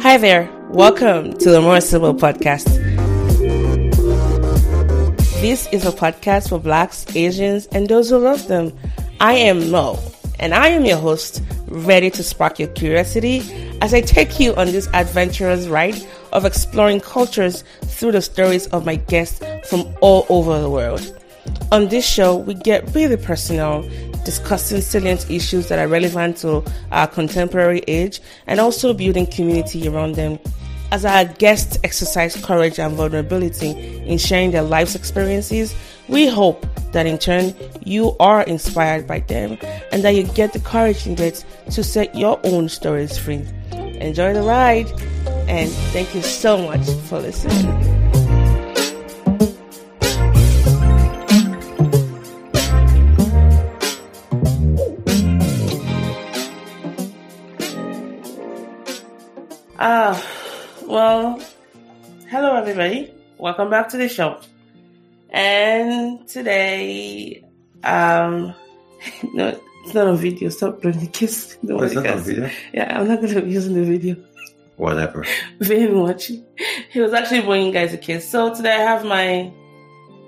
Hi there, welcome to the More Sibyl Podcast. This is a podcast for Blacks, Asians, and those who love them. I am Mo, and I am your host, ready to spark your curiosity as I take you on this adventurous ride of exploring cultures through the stories of my guests from all over the world. On this show, we get really personal, discussing salient issues that are relevant to our contemporary age and also building community around them. As our guests exercise courage and vulnerability in sharing their life's experiences, we hope that in turn you are inspired by them and that you get the courage needed to set your own stories free. Enjoy the ride and thank you so much for listening. Ah, well, hello everybody. Welcome back to the show. And today, um, no, it's not a video. Stop doing the kiss. Oh, it's not on video? Yeah, I'm not going to be using the video. Whatever. Very much. He was actually bringing guys a kiss. So today I have my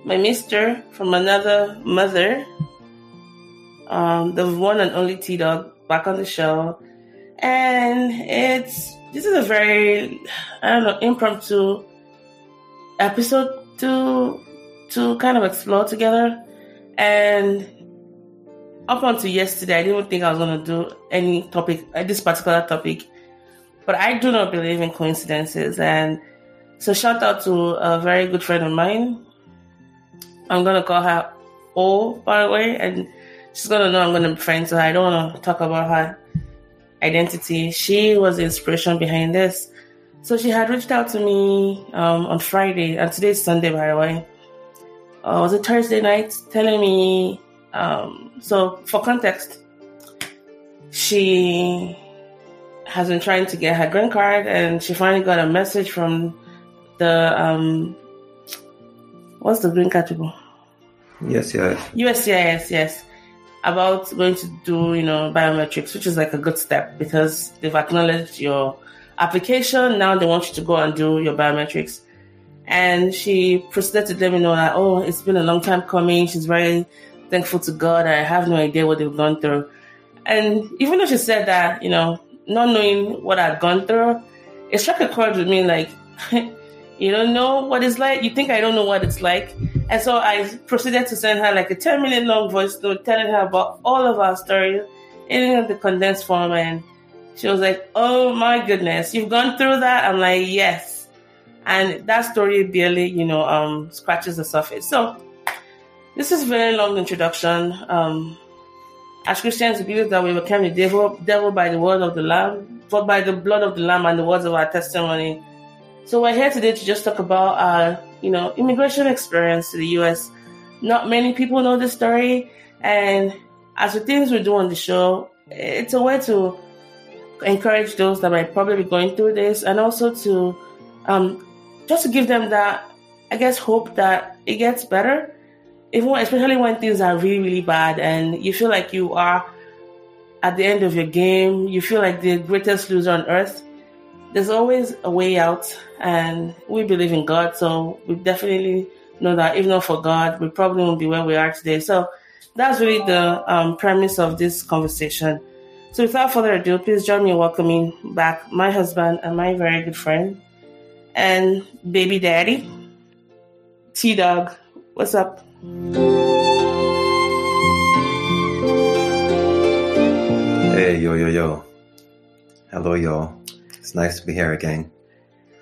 my mister from another mother, um, the one and only TDawg, back on the show. And it's this is a very I don't know impromptu episode to to kind of explore together. And up until yesterday, I didn't think I was going to do any topic, uh, this particular topic. But I do not believe in coincidences. And so, shout out to a very good friend of mine. I'm going to call her O, by the way. And she's going to know I'm going to be friends with her. I don't want to talk about her identity. She was the inspiration behind this. So she had reached out to me um, on Friday, and today's Sunday, by the way. Uh, was it Thursday night? Telling me. Um, so for context, she has been trying to get her green card, and she finally got a message from the um, what's the green card people? Yes, yes. USCIS, yes about going to do, you know, biometrics, which is like a good step because they've acknowledged your application. Now they want you to go and do your biometrics. And she proceeded to let me know that, oh, it's been a long time coming. She's very thankful to God. I have no idea what they've gone through. And even though she said that, you know, not knowing what I'd gone through, it struck a chord with me like, you don't know what it's like. You think I don't know what it's like. And so I proceeded to send her like a 10 minute long voice note telling her about all of our stories in the condensed form. And she was like, Oh my goodness, you've gone through that? I'm like, Yes. And that story barely, you know, um, scratches the surface. So this is very long introduction. Um, as Christians, we believe that we became the devil, devil by the word of the Lamb, but by the blood of the Lamb and the words of our testimony. So we're here today to just talk about our, you know, immigration experience to the U.S. Not many people know this story, and as the things we do on the show, it's a way to encourage those that might probably be going through this, and also to um, just to give them that, I guess, hope that it gets better. Even especially when things are really, really bad, and you feel like you are at the end of your game, you feel like the greatest loser on earth there's always a way out, and we believe in God, so we definitely know that if not for God, we probably won't be where we are today. So that's really the um, premise of this conversation. So without further ado, please join me in welcoming back my husband and my very good friend and baby daddy, TDawg. What's up? Hey, yo, yo, yo. Hello, y'all. It's nice to be here again.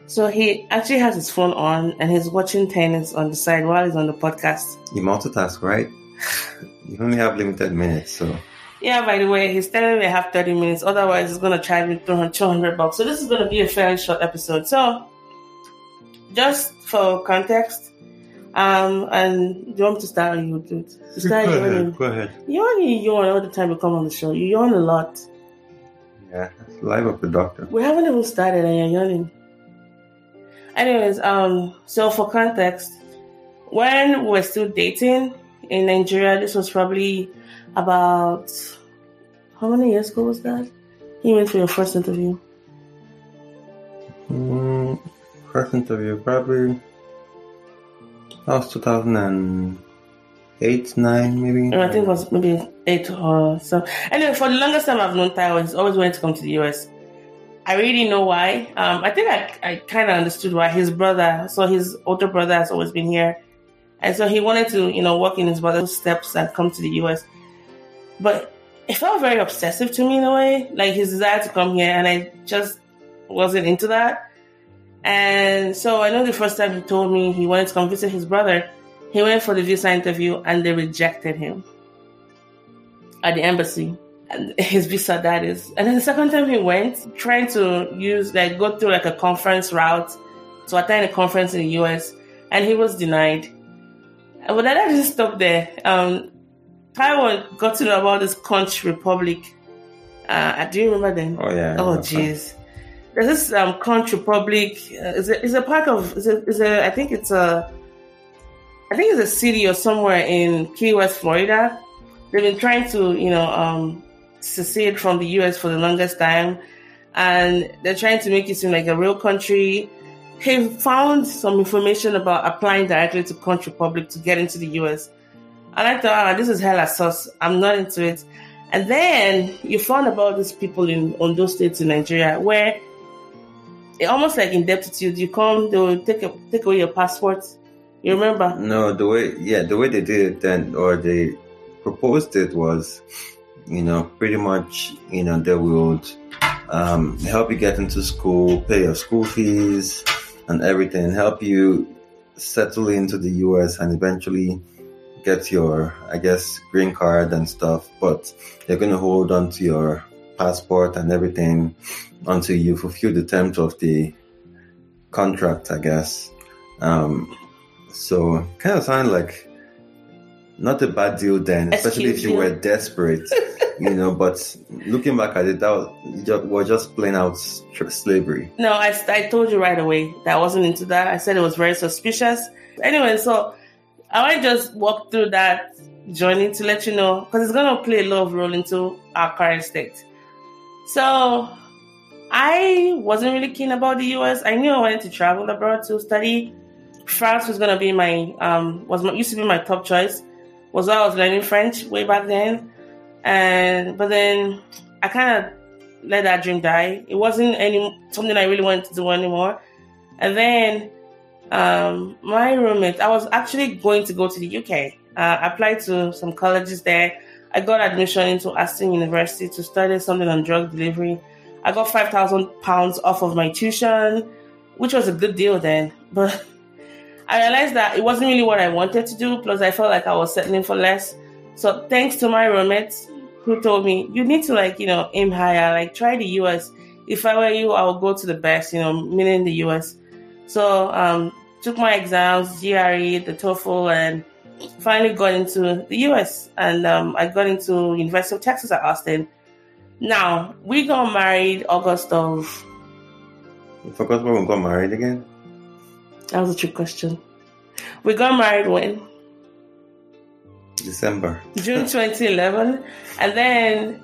So he actually has his phone on and he's watching tennis on the side while he's on the podcast. You multitask, right? you only have limited minutes, so. Yeah, by the way, he's telling me I have 30 minutes. Otherwise, he's going to charge me 200 bucks. So this is going to be a fairly short episode. So, just for context, um, and do you want me to start or you do it? Start go ahead, go ahead. You only yawn all the time you come on the show. You yawn a lot. Yeah, it's live of the doctor. We haven't even started and you're yawning. Anyways, um, so for context, when we were still dating in Nigeria, this was probably about how many years ago was that? You went for your first interview. Mm, first interview, probably that was 2008, 9 maybe. I think it was maybe eight or so. Anyway, for the longest time I've known Taiwo, he's always wanted to come to the US. I really know why. Um, I think I, I kind of understood why. His brother, so his older brother has always been here. And so he wanted to, you know, walk in his brother's steps and come to the US. But it felt very obsessive to me in a way, like his desire to come here. And I just wasn't into that. And so I know the first time he told me he wanted to come visit his brother, he went for the visa interview and they rejected him at the embassy. And his visa, that is. And then the second time he went, trying to use, like, go through like a conference route to attend a conference in the US, and he was denied. And but that didn't stop there. Um, Taiwo got to know about this Conch Republic. Uh, do you remember then? Oh, yeah. Oh, jeez. There's this um, Conch Republic. Uh, it's, a, it's a part of, it's a, it's a, I think it's a, I think it's a city or somewhere in Key West, Florida. They've been trying to, you know, um, secede from the US for the longest time. And they're trying to make it seem like a real country. He found some information about applying directly to Conch Republic to get into the US. And I thought, oh, this is hella sus. I'm not into it. And then you found about these people in on those states in Nigeria where it almost like in ineptitude. You come, they will take a, take away your passport. You remember? No, the way yeah, the way they did it then, or they proposed it was, you know, pretty much, you know, they would um, help you get into school, pay your school fees and everything, help you settle into the US and eventually get your, I guess, green card and stuff. But they're going to hold on to your passport and everything until you fulfill the terms of the contract, I guess. Um, so kind of sound like not a bad deal then, especially if you were desperate, you know. But looking back at it, that was, was just plain out slavery. No, I, I told you right away that I wasn't into that. I said it was very suspicious. Anyway, so I might just walk through that journey to let you know because it's going to play a lot of role into our current state. So I wasn't really keen about the US. I knew I wanted to travel abroad to study. France was to be my um was my, used to be my top choice was I was learning French way back then. And but then I kind of let that dream die. It wasn't any something I really wanted to do anymore. And then um, my roommate, I was actually going to go to the UK. Uh, applied to some colleges there. I got admission into Aston University to study something on drug delivery. I got five thousand pounds off of my tuition, which was a good deal then. But I realized that it wasn't really what I wanted to do. Plus, I felt like I was settling for less. So, thanks to my roommate who told me, you need to, like, you know, aim higher, like, try the US. If I were you, I would go to the best, you know, meaning the US. So, um, took my exams, GRE, the TOEFL, and finally got into the US. And um, I got into University of Texas at Austin. Now, we got married August of. You forgot when we got married again? That was a trick question. We got married when? December. June 2011. and then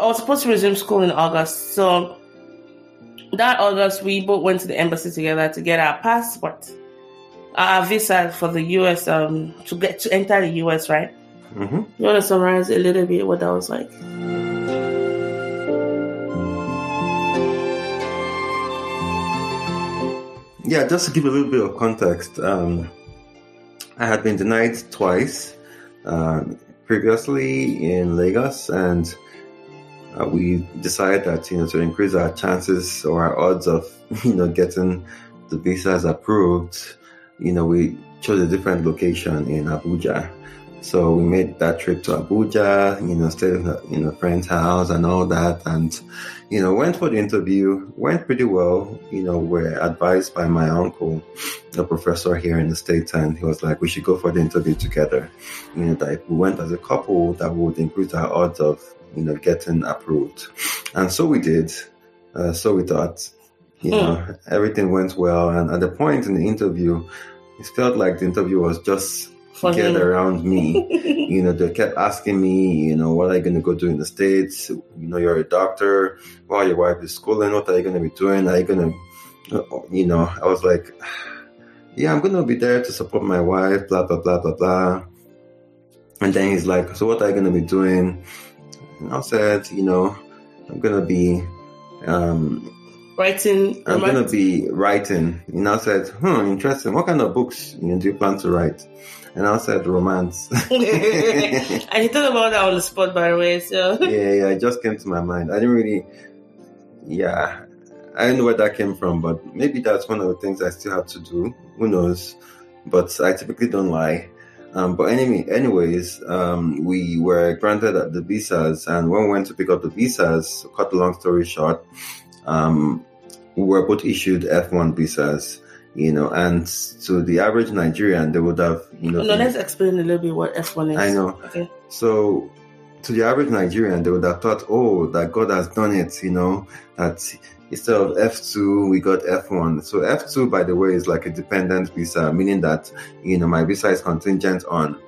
I was supposed to resume school in August. So that August, we both went to the embassy together to get our passport, our visa for the US, um, to get to enter the US, right? Mm-hmm. You want to summarize a little bit what that was like? Yeah, just to give a little bit of context, um, I had been denied twice uh, previously in Lagos, and uh, we decided that you know to increase our chances or our odds of you know getting the visas approved, you know we chose a different location in Abuja. So we made that trip to Abuja, you know, stayed in a friend's house and all that. And, you know, went for the interview, went pretty well. You know, we're advised by my uncle, a professor here in the States, and he was like, we should go for the interview together. You know, that if we went as a couple, that would increase our odds of, you know, getting approved. And so we did. Uh, so we thought, you mm. know, everything went well. And at the point in the interview, it felt like the interview was just For get around me. you know, they kept asking me, you know, what are you going to go do in the States? You know, you're a doctor. Well, your wife is schooling, what are you going to be doing? Are you going to, you know, I was like, yeah, I'm going to be there to support my wife, blah, blah, blah, blah, blah. And then he's like, so what are you going to be doing? And I said, you know, I'm going to be, um, Writing. I'm going to be writing. You know, I said, hmm, interesting. What kind of books you know, do you plan to write? And I said, romance. and he thought about that on the spot, by the way. So yeah, yeah, it just came to my mind. I didn't really, yeah, I don't know where that came from, but maybe that's one of the things I still have to do. Who knows? But I typically don't lie. Um, but anyway, anyways, um, we were granted the visas, and when we went to pick up the visas, cut the long story short, um, we were both issued F1 visas. You know, and to the average Nigerian, they would have, you know, no, let's explain a little bit what F1 is. I know. Okay. So, to the average Nigerian, they would have thought, oh, that God has done it, you know, that instead of F2, we got F1. So, F2, by the way, is like a dependent visa, meaning that, you know, my visa is contingent on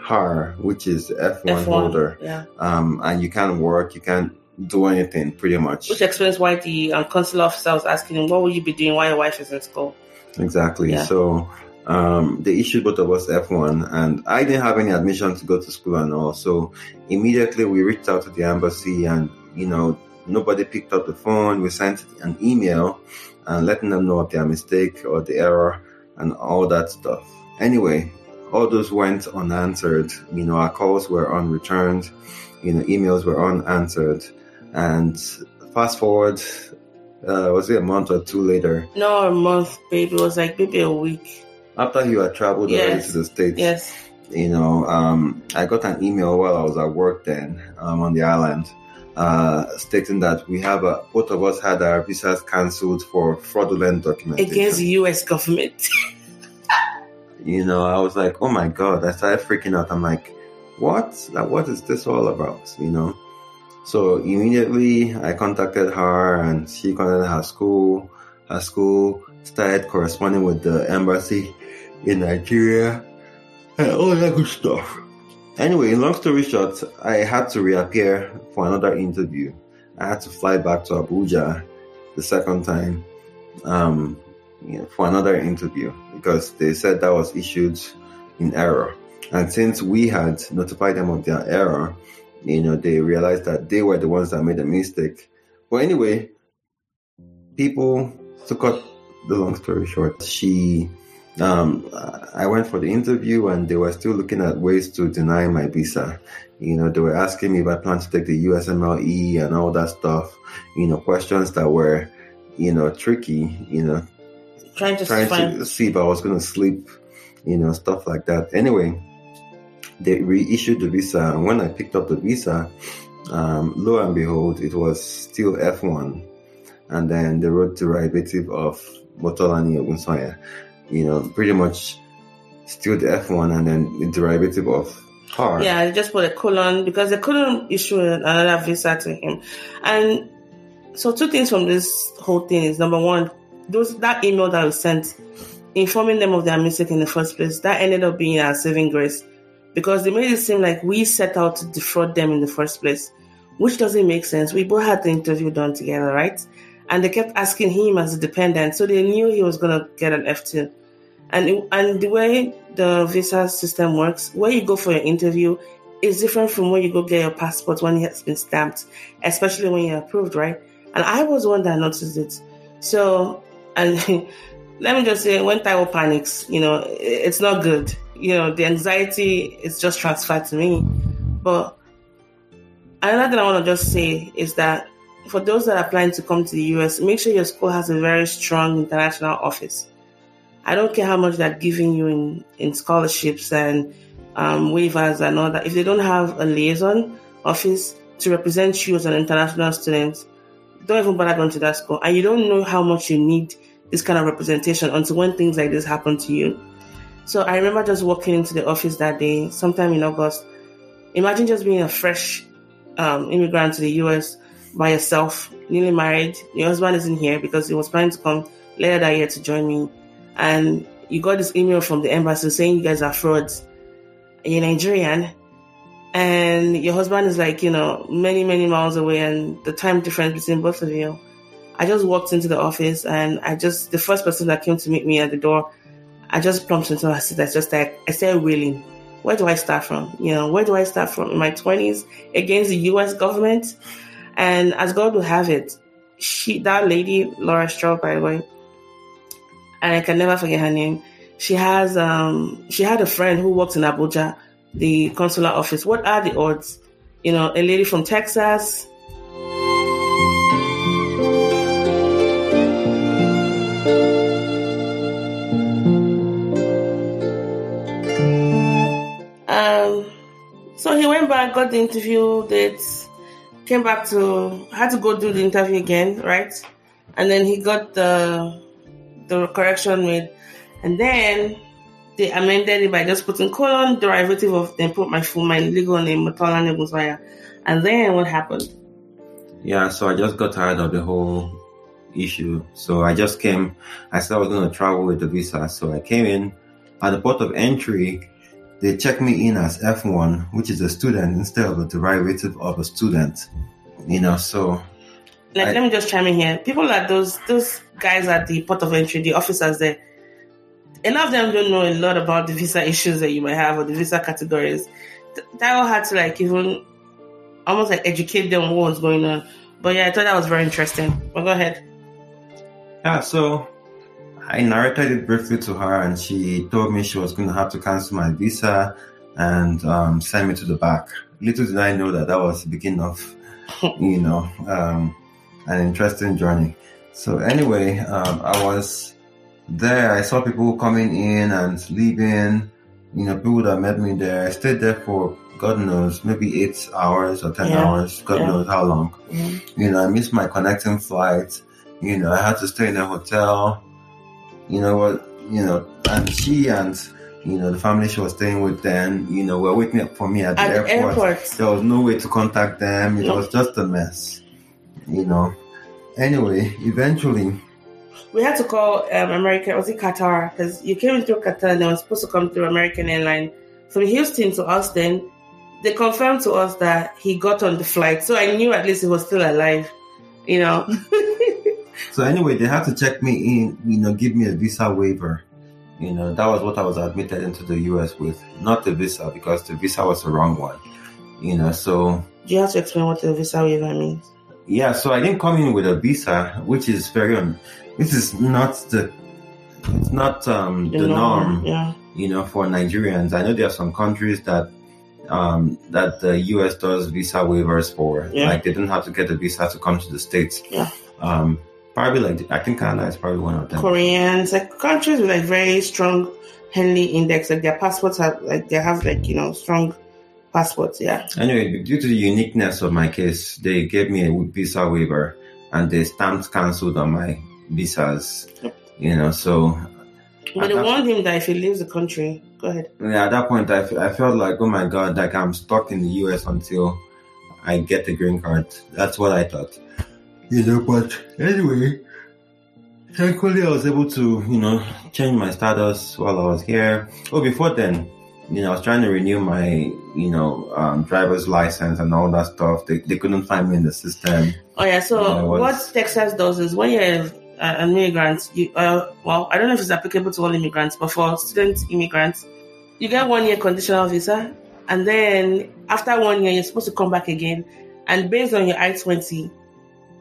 her, which is F1, F1. holder. Yeah. Um, and you can't work, you can't do anything pretty much. Which explains why the um, consular officer was asking him, what will you be doing while your wife is in school? Exactly. Yeah. So um, they issued both of us F1, and I didn't have any admission to go to school and all. So immediately we reached out to the embassy, and you know nobody picked up the phone. We sent an email and letting them know of their mistake or the error and all that stuff. Anyway, all those went unanswered. You know, our calls were unreturned. You know, emails were unanswered, and fast forward. Uh, was it a month or two later? No, a month, babe. It was like maybe a week. after you had traveled already Yes. to the states, Yes. you know, um, I got an email while I was at work then um, on the island, uh, stating that we have a, both of us had our visas cancelled for fraudulent documentation. Against the US government. You know, I was like, oh my god! I started freaking out. I'm like, what? Like, what is this all about? You know. So immediately I contacted her, and she contacted her school. Her school started corresponding with the embassy in Nigeria and all that good stuff. Anyway, long story short, I had to reappear for another interview. I had to fly back to Abuja the second time um, you know, for another interview because they said that was issued in error. And since we had notified them of their error, you know, they realized that they were the ones that made a mistake. But anyway, people, to cut the long story short, she, um, I went for the interview and they were still looking at ways to deny my visa. You know, they were asking me if I plan to take the USMLE and all that stuff, you know, questions that were, you know, tricky, you know, trying to trying to see if I was going to sleep, you know, stuff like that. Anyway, they reissued the visa, and when I picked up the visa, um, lo and behold, it was still F1, and then the road derivative of Motolani Ogunsanya, you know, pretty much still the F1, and then the derivative of her. Yeah, they just put a colon because they couldn't issue another visa to him. And so two things from this whole thing is number one, those that email that was sent informing them of their mistake in the first place, that ended up being our saving grace. Because they made it seem like we set out to defraud them in the first place. Which doesn't make sense. We both had the interview done together, right? And they kept asking him as a dependent, so they knew he was gonna get an F two. And and the way the visa system works, where you go for your interview is different from where you go get your passport when it has been stamped, especially when you're approved, right? And I was one that noticed it. So, and let me just say, when Taiwo panics, you know, it's not good. You know, the anxiety is just transferred to me. But another thing I want to just say is that for those that are planning to come to the US, make sure your school has a very strong international office. I don't care how much they're giving you in, in scholarships and um, waivers and all that. If they don't have a liaison office to represent you as an international student, don't even bother going to that school. And you don't know how much you need this kind of representation until when things like this happen to you. So I remember just walking into the office that day, sometime in August. Imagine just being a fresh um, immigrant to the US by yourself, newly married. Your husband isn't here because he was planning to come later that year to join me. And you got this email from the embassy saying you guys are frauds. you're Nigerian and your husband is like, you know, many, many miles away and the time difference between both of you. I just walked into the office and I just, the first person that came to meet me at the door, I just plumped into her seat. I just like, I started wailing. Where do I start from? You know, where do I start from in my 20s against the US government? And as God will have it, she, that lady, Laura Stroh, by the way, and I can never forget her name. She has, um, she had a friend who worked in Abuja the consular office. What are the odds? You know, a lady from Texas. Back, got the interview, did, came back to, had to go do the interview again, right? And then he got the, the correction made. And then they amended it by just putting colon derivative of then put my full my legal name Motolani Ogunsanya. And then what happened? Yeah, so I just got tired of the whole issue. So I just came I said I was gonna travel with the visa. So I came in at the port of entry they checked me in as F1, which is a student instead of a derivative of a student. You know, so like, I, let me just chime in here. People like those those guys at the port of entry, the officers there, a lot of them don't know a lot about the visa issues that you might have or the visa categories. That all had to like even almost like educate them on what was going on. But yeah, I thought that was very interesting. But go ahead. Yeah, so I narrated it briefly to her, and she told me she was going to have to cancel my visa and um, send me to the back. Little did I know that that was the beginning of, you know, um, an interesting journey. So anyway, um, I was there, I saw people coming in and leaving. You know, people that met me there. I stayed there for God knows, maybe eight hours or ten yeah. hours. God yeah. knows how long. Mm-hmm. You know, I missed my connecting flight. You know, I had to stay in a hotel. You know what? You know, and she and you know the family she was staying with then, you know, were waiting for me at the at airport. airport. There was no way to contact them. It was just a mess. You know. Anyway, eventually we had to call um, American, was it Qatar? Because you came through Qatar and they were supposed to come through American airline from Houston to Austin. They confirmed to us that he got on the flight, so I knew at least he was still alive. You know. so anyway, they had to check me in. You know, give me a visa waiver. You know, that was what I was admitted into the U.S. with, not the visa, because the visa was the wrong one. You know, so. Do you have to explain what the visa waiver means? Yeah, so I didn't come in with a visa, which is very un- this is not the it's not um, the, the norm, norm, yeah. you know, for Nigerians. I know there are some countries that um, that the US does visa waivers for. Yeah. Like they don't have to get a visa to come to the States. Yeah. Um, probably like I think Canada is probably one of them. Koreans, like countries with like very strong Henley index, like their passports have like they have like, you know, strong passports, yeah. Anyway, due to the uniqueness of my case, they gave me a visa waiver and they stamped cancelled on my visas. Yep. You know, so. But they warned him that if he leaves the country, go ahead. Yeah, at that point, I, I felt like, oh my god, like I'm stuck in the US until I get the green card. That's what I thought. You know, but anyway, thankfully I was able to, you know, change my status while I was here. Oh, before then, you know, I was trying to renew my, you know, um, driver's license and all that stuff. They, they couldn't find me in the system. Oh yeah. So you know, was, what Texas does is when you're an immigrant, you, uh, well, I don't know if it's applicable to all immigrants, but for student immigrants, you get one year conditional visa, and then after one year, you're supposed to come back again, and based on your I twenty,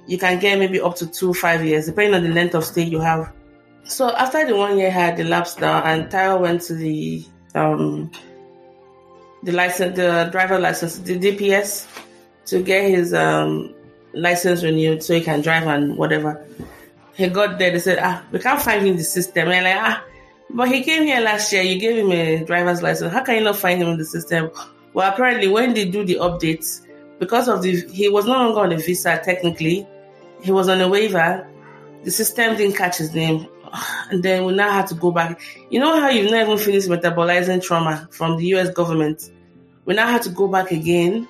you can get maybe up to two five years, depending on the length of stay you have. So after the one year had elapsed now, and Tyler went to the um, the license, the driver license, the DPS, to get his um, license renewed so he can drive and whatever. He got there. They said, ah, we can't find him in the system. And like, ah, but he came here last year. You gave him a driver's license. How can you not find him in the system? Well, apparently, when they do the updates, because of the he was no longer on a visa technically, he was on a waiver. The system didn't catch his name and then we now have to go back. You know how you've not even finished metabolizing trauma from the US government? We now have to go back again.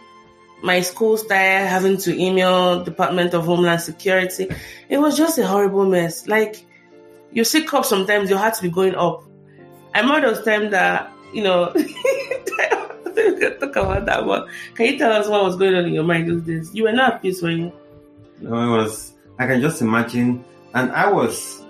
My school started having to email Department of Homeland Security. It was just a horrible mess. Like you see cops sometimes your heart to be going up. I remember those times that, you know, talk about that one. Can you tell us what was going on in your mind those days? You were not at peace, were you? No, it was. I can just imagine, and I was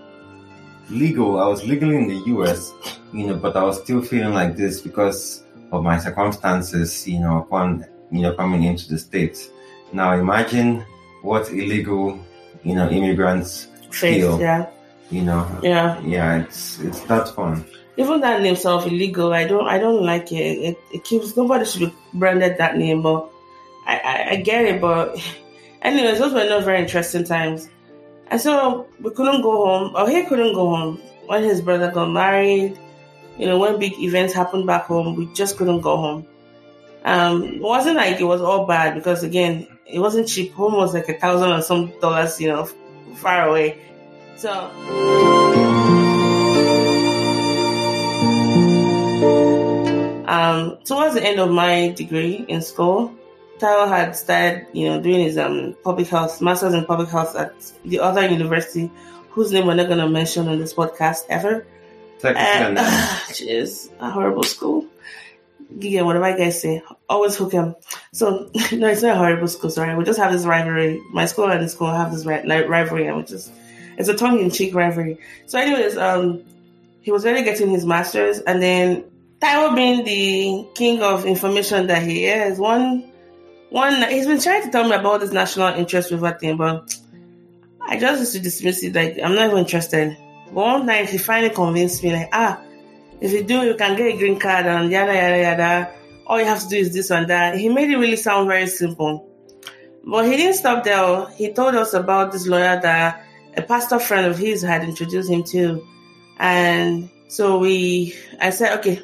legal. I was legally in the U.S., you know, but I was still feeling like this because of my circumstances, you know, upon you know coming into the states. Now imagine what illegal, you know, immigrants feel. yeah. You know, Yeah. yeah, it's it's not fun. Even that name self illegal, I don't I don't like it. It, it keeps nobody should be branded that name, but I, I, I get it, but anyways, those were not very interesting times. And so we couldn't go home, or he couldn't go home when his brother got married. You know, when big events happened back home, we just couldn't go home. Um, it wasn't like it was all bad because again, it wasn't cheap. Home was like a thousand or some dollars, you know, far away. So um, towards the end of my degree in school, Tao had started, you know, doing his um public health masters in public health at the other university, whose name we're not going to mention on this podcast ever. And and, jeez, a horrible school. Yeah, what do I guys say, always hook him. So no, it's not a horrible school. Sorry, we just have this rivalry. My school and the school have this ri- rivalry, and we just it's a tongue-in-cheek rivalry. So, anyways, um, he was really getting his masters, and then Taiwo being the king of information that he is, one one he's been trying to tell me about this national interest waiver thing, but I just used to dismiss it. Like I'm not even interested. But one night he finally convinced me, like, ah, if you do, you can get a green card and yada yada yada. All you have to do is this and that. He made it really sound very simple. But he didn't stop there. He told us about this lawyer that a pastor friend of his had introduced him to. And so we, I said, okay,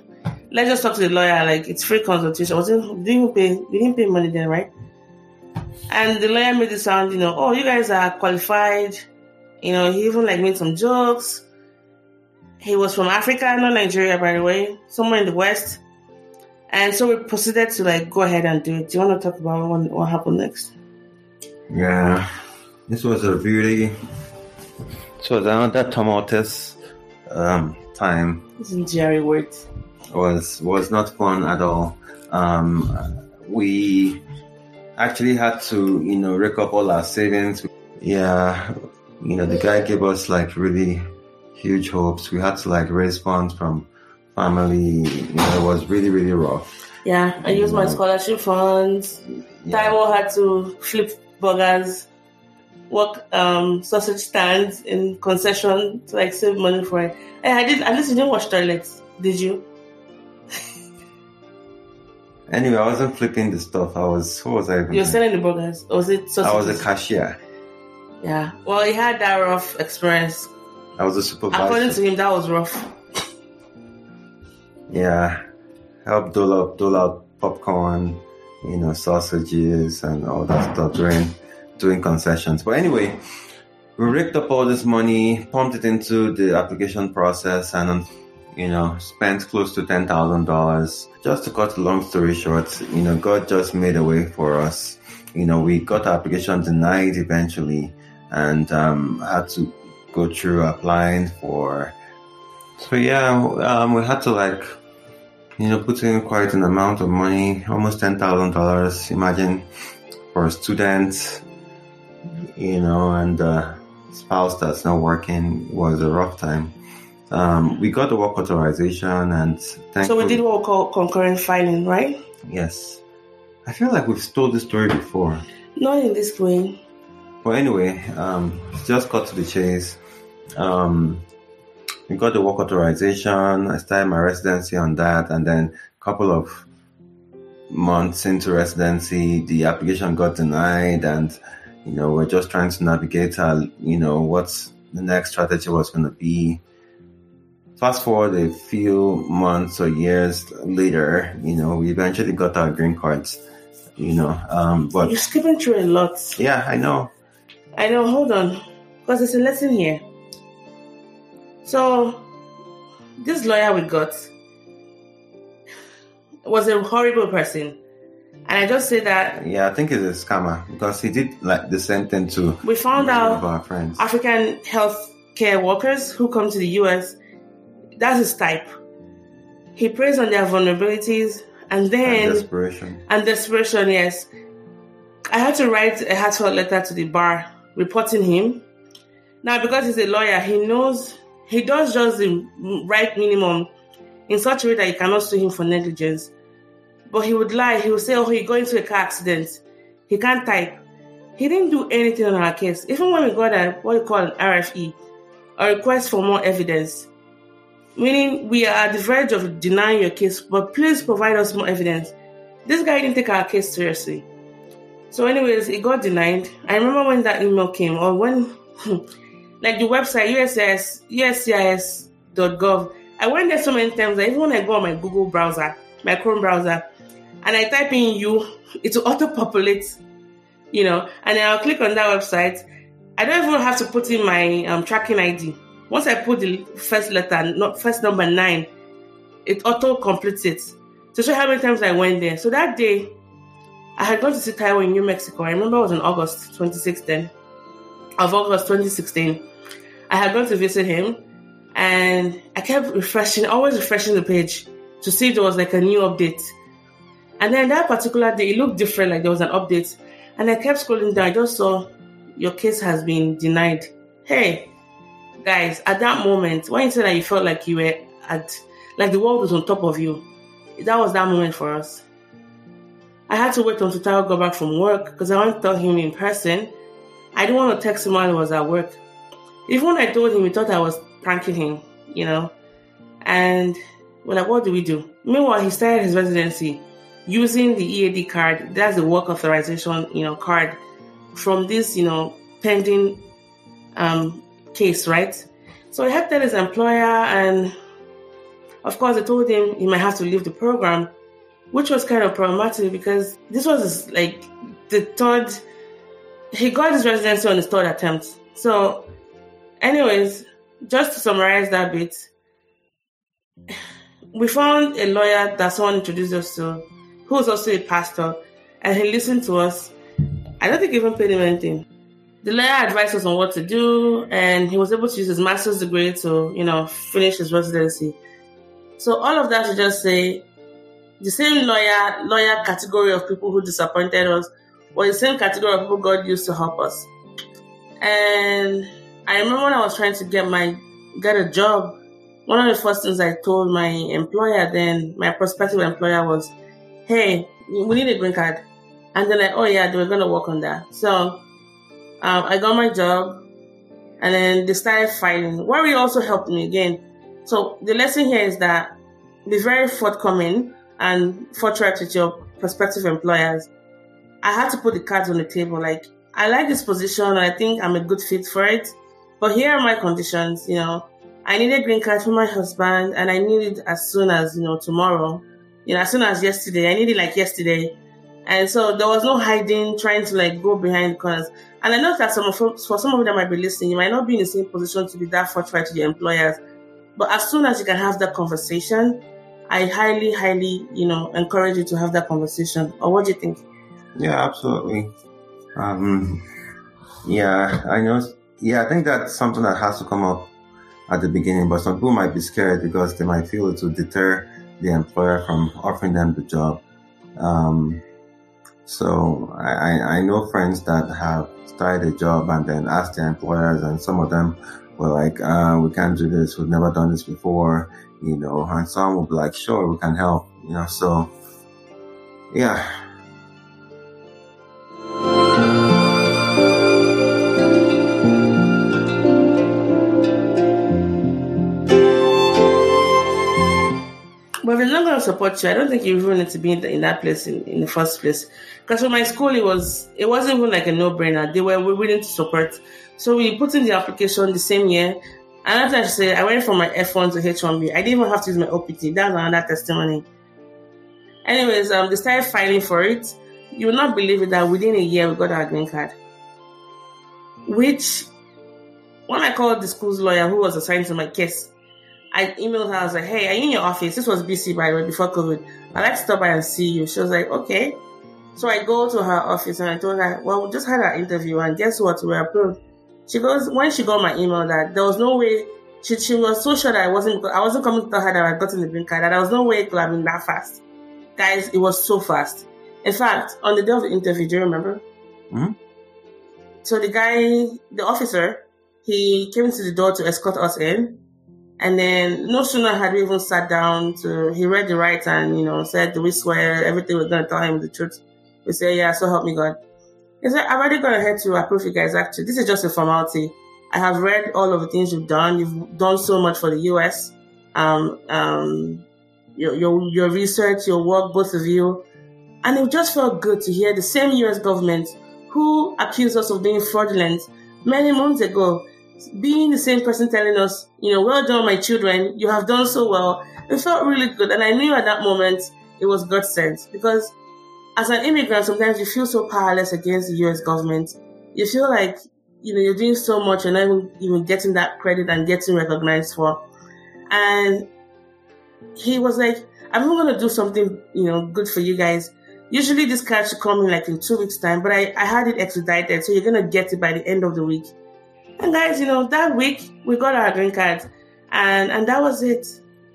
let's just talk to the lawyer. Like it's free consultation. Was it, didn't pay, we didn't pay money then, right? And the lawyer made it sound, you know, oh, you guys are qualified. You know, he even like made some jokes. He was from Africa, not Nigeria, by the way, somewhere in the West. And so we proceeded to like go ahead and do it. Do you want to talk about what, what happened next? yeah, this was a really so another tumultuous um, time. This is Jerry words. Was was not fun at all. Um, we actually had to, you know, rake up all our savings. Yeah, you know, the guy gave us like really huge hopes. We had to like raise funds from family. You know, it was really really rough. Yeah, I used my scholarship funds. Yeah. Taiwo had to flip burgers, work um, sausage stands in concession to like save money for it. And I did. At least you didn't wash toilets, did you? Anyway, I wasn't flipping the stuff. I was. who was I? Even You were selling the burgers, or was it sausages? I was a cashier. Yeah. Well, he had that rough experience. I was a supervisor. According to him, that was rough. yeah, help dole out, dole out popcorn, you know, sausages and all that stuff during doing concessions. But anyway, we raked up all this money, pumped it into the application process, and you know, spent close to ten thousand dollars. Just to cut long story short, you know, God just made a way for us. You know, we got our application denied eventually, and um, had to go through applying for. So yeah, um, we had to like you know, put in quite an amount of money, almost ten thousand dollars. Imagine for a student, you know, and a spouse that's not working was a rough time. Um, we got the work authorization, and So we did what we call concurrent filing, right? yes. I feel like we've told this story before. Not in this way. Well, anyway, um, just cut to the chase. Um, we got the work authorization. I started my residency on that, and then a couple of months into residency, the application got denied, and you know we're just trying to navigate, our, you know, what's the next strategy was going to be. Fast forward a few months or years later, you know, we eventually got our green cards. You know, um, but You're skipping through a lot. yeah, I know. I know, hold on. Because there's a lesson here. So, this lawyer we got was a horrible person. And I just say that Yeah, I think he's a scammer because he did like the same thing to we found out of our friends. African health care workers who come to the US, that's his type. He preys on their vulnerabilities And then And desperation. and desperation, yes. I had to write a heartfelt letter to the bar reporting him. Now, because he's a lawyer, he knows he does just the right minimum in such a way that you cannot sue him for negligence. But he would lie. He would say, "Oh, he got into a car accident. He can't type." He didn't do anything on our case. Even when we got a what we call an RFE, a request for more evidence, meaning we are at the verge of denying your case, but please provide us more evidence. This guy didn't take our case seriously. So, anyways, it got denied. I remember when that email came, or when, like the website USCIS, USCIS.gov, I went there so many times that even when I go on my Google browser, my Chrome browser, and I type in you, it will auto populate, you know, and I'll click on that website. I don't even have to put in my um, tracking ID. Once I put the first letter, not first number nine, it auto completes it to show how many times I went there. So that day, I had gone to see Taiwo in New Mexico. I remember it was in August 2016, of August 2016. I had gone to visit him, and I kept refreshing, always refreshing the page to see if there was like a new update. And then that particular day, it looked different, like there was an update. And I kept scrolling down. I just saw your case has been denied. Hey, guys, at that moment, when you said that you felt like you were at, like the world was on top of you, that was that moment for us. I had to wait until Tao got back from work because I wanted to tell him in person. I didn't want to text him while he was at work. Even when I told him, he thought I was pranking him, you know. And we're like, what do we do? Meanwhile, he started his residency using the EAD card. That's the work authorization, you know, card from this, you know, pending um, case, right? So he had to tell his employer, and of course, I told him he might have to leave the program, which was kind of problematic because this was his, like the third. He got his residency on his third attempt. So, anyways, just to summarize that bit, we found a lawyer that someone introduced us to, who was also a pastor, and he listened to us. I don't think he even paid him anything. The lawyer advised us on what to do, and he was able to use his master's degree to, you know, finish his residency. So all of that to just say, the same lawyer lawyer category of people who disappointed us, or the same category of people God used to help us. And I remember when I was trying to get my get a job, one of the first things I told my employer then, my prospective employer was, Hey, we need a green card. And they're like, Oh yeah, they were gonna work on that. So um, I got my job and then they started fighting. Worry also helped me again. So the lesson here is that be very forthcoming and forthright with your prospective employers. I had to put the cards on the table. Like, I like this position. I think I'm a good fit for it. But here are my conditions. You know, I need a green card for my husband and I need it as soon as, you know, tomorrow. You know, as soon as yesterday. I need it like yesterday. And so there was no hiding, trying to like go behind corners. And I know that some of, for some of that might be listening, you might not be in the same position to be that forthright to your employers. But as soon as you can have that conversation, I highly, highly, you know, encourage you to have that conversation. Or what do you think? Yeah, absolutely. Um, yeah, I know. Yeah, I think that's something that has to come up at the beginning, but some people might be scared because they might feel it will deter the employer from offering them the job. Um, so I, I- know friends that have started a job and then asked their employers, and some of them were like, uh, "We can't do this. We've never done this before," you know. And some will be like, "Sure, we can help," you know. So yeah, support you, I don't think you even need to be in, the, in that place in, in the first place. Because for my school, it was it wasn't even like a no brainer. They were willing to support. So we put in the application the same year. And after I say I went from my F1 to H1B. I didn't even have to use my OPT. That's another testimony. Anyways, um, they started filing for it. You will not believe it that within a year we got our green card. Which, when I called the school's lawyer who was assigned to my case, I emailed her. I was like, "Hey, are you in your office? This was BC by the way before COVID. I'd like to stop by and see you." She was like, "Okay." So I go to her office and I told her, "Well, we just had our interview and guess what? We were approved." She goes when she got my email that there was no way. She, she was so sure that I wasn't I wasn't coming to tell her that I got in the green card that there was no way it could have been that fast. guys, it was so fast. In fact, on the day of the interview, do you remember? Hmm? So the guy, the officer, he came to the door to escort us in. And then no sooner had we even sat down to, he read the right and, you know, said, do we swear everything we're going to tell him the truth? We say, yeah, so help me God. He said, I've already gone ahead to approve you guys actually. This is just a formality. I have read all of the things you've done. You've done so much for the US. Um, um, your, your, your research, your work, both of you. And it just felt good to hear the same US government who accused us of being fraudulent many months ago being the same person telling us, you know, well done, my children, you have done so well. It felt really good. And I knew at that moment it was God sent because as an immigrant, sometimes you feel so powerless against the US government. You feel like, you know, you're doing so much and not even, even getting that credit and getting recognized for. And he was like, I'm going to do something, you know, good for you guys. Usually this card should come in like in two weeks time, but I, I had it expedited. So you're going to get it by the end of the week. And guys, you know, that week we got our green cards and, and that was it.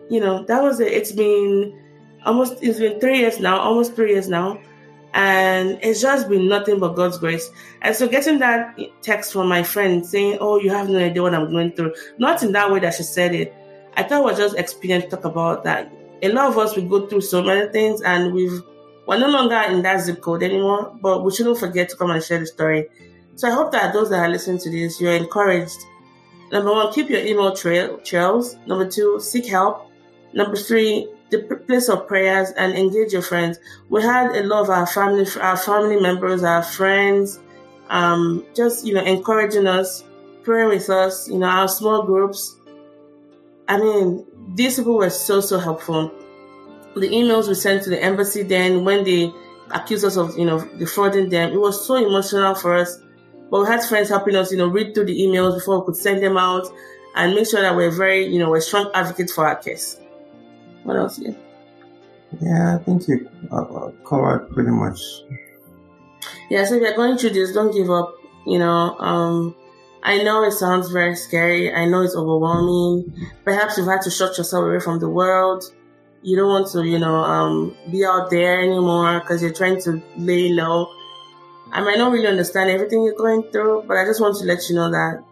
You know, that was it. It's been almost, it's been three years now, almost three years now. And it's just been nothing but God's grace. And so getting that text from my friend saying, Oh, you have no idea what I'm going through. Not in that way that she said it. I thought was just experience talk about that. A lot of us we go through so many things and we've we're no longer in that zip code anymore, but we shouldn't forget to come and share the story. So I hope that those that are listening to this, you're encouraged. Number one, keep your email trail trails. Number two, seek help. Number three, the place of prayers and engage your friends. We had a lot of our family, our family members, our friends, um, just you know, encouraging us, praying with us. You know, our small groups. I mean, these people were so so helpful. The emails we sent to the embassy then when they accused us of you know defrauding them, it was so emotional for us but we had friends helping us, you know, read through the emails before we could send them out and make sure that we're very, you know, we're strong advocates for our case. What else? Yeah. Yeah, I think you uh, covered pretty much. Yeah, so if you're going through this, don't give up. You know, um, I know it sounds very scary. I know it's overwhelming. Perhaps you've had to shut yourself away from the world. You don't want to, you know, um, be out there anymore because you're trying to lay low. I might not really understand everything you're going through, but I just want to let you know that,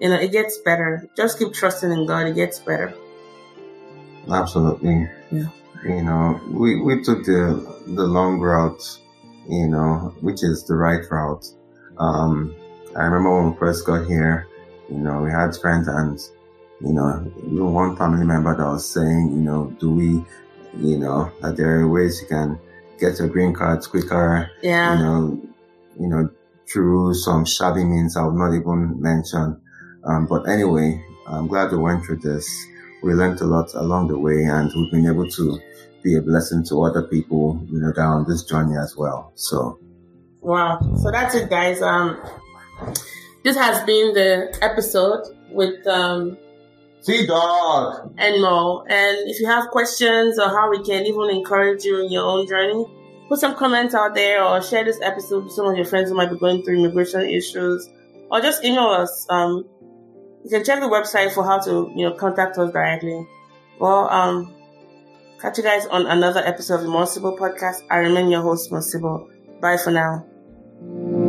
you know, it gets better. Just keep trusting in God. It gets better. Absolutely. Yeah. You know, we, we took the, the long route, you know, which is the right route. Um, I remember when we first got here, you know, we had friends and, you know, one family member that was saying, you know, do we, you know, that there are ways you can get your green cards quicker. Yeah. You know, you know, through some shabby means I would not even mention. Um, but anyway, I'm glad we went through this. We learned a lot along the way and we've been able to be a blessing to other people, you know, down this journey as well. So. Wow. So that's it, guys. Um, this has been the episode with, um, TDawg and Mo. And if you have questions or how we can even encourage you in your own journey, put some comments out there or share this episode with some of your friends who might be going through immigration issues or just email us. Um, you can check the website for how to, you know, contact us directly. Well, um, catch you guys on another episode of the More Sibyl podcast. I remain your host, Mo Sibyl. Bye for now.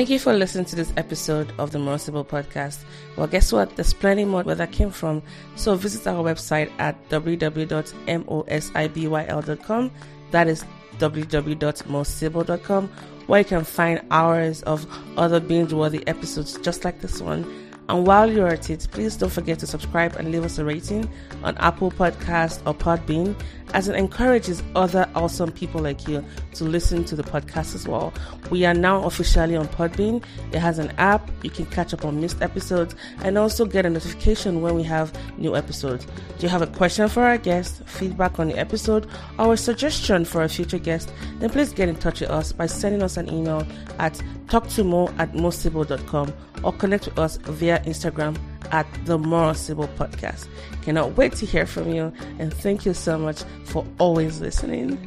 Thank you for listening to this episode of the More Sibyl Podcast. Well, guess what? There's plenty more where that came from. So visit our website at www.mosibyl.com. That is www.mosibyl.com, where you can find hours of other binge-worthy episodes just like this one and while you're at it, please don't forget to subscribe and leave us a rating on Apple Podcast or Podbean, as it encourages other awesome people like you to listen to the podcast as well. We are now officially on Podbean. It has an app. You can catch up on missed episodes and also get a notification when we have new episodes. Do you have a question for our guest, feedback on the episode, or a suggestion for a future guest? Then please get in touch with us by sending us an email at talktomo at mosibyl.com or connect with us via Instagram at the More Sibyl Podcast. Cannot wait to hear from you and thank you so much for always listening.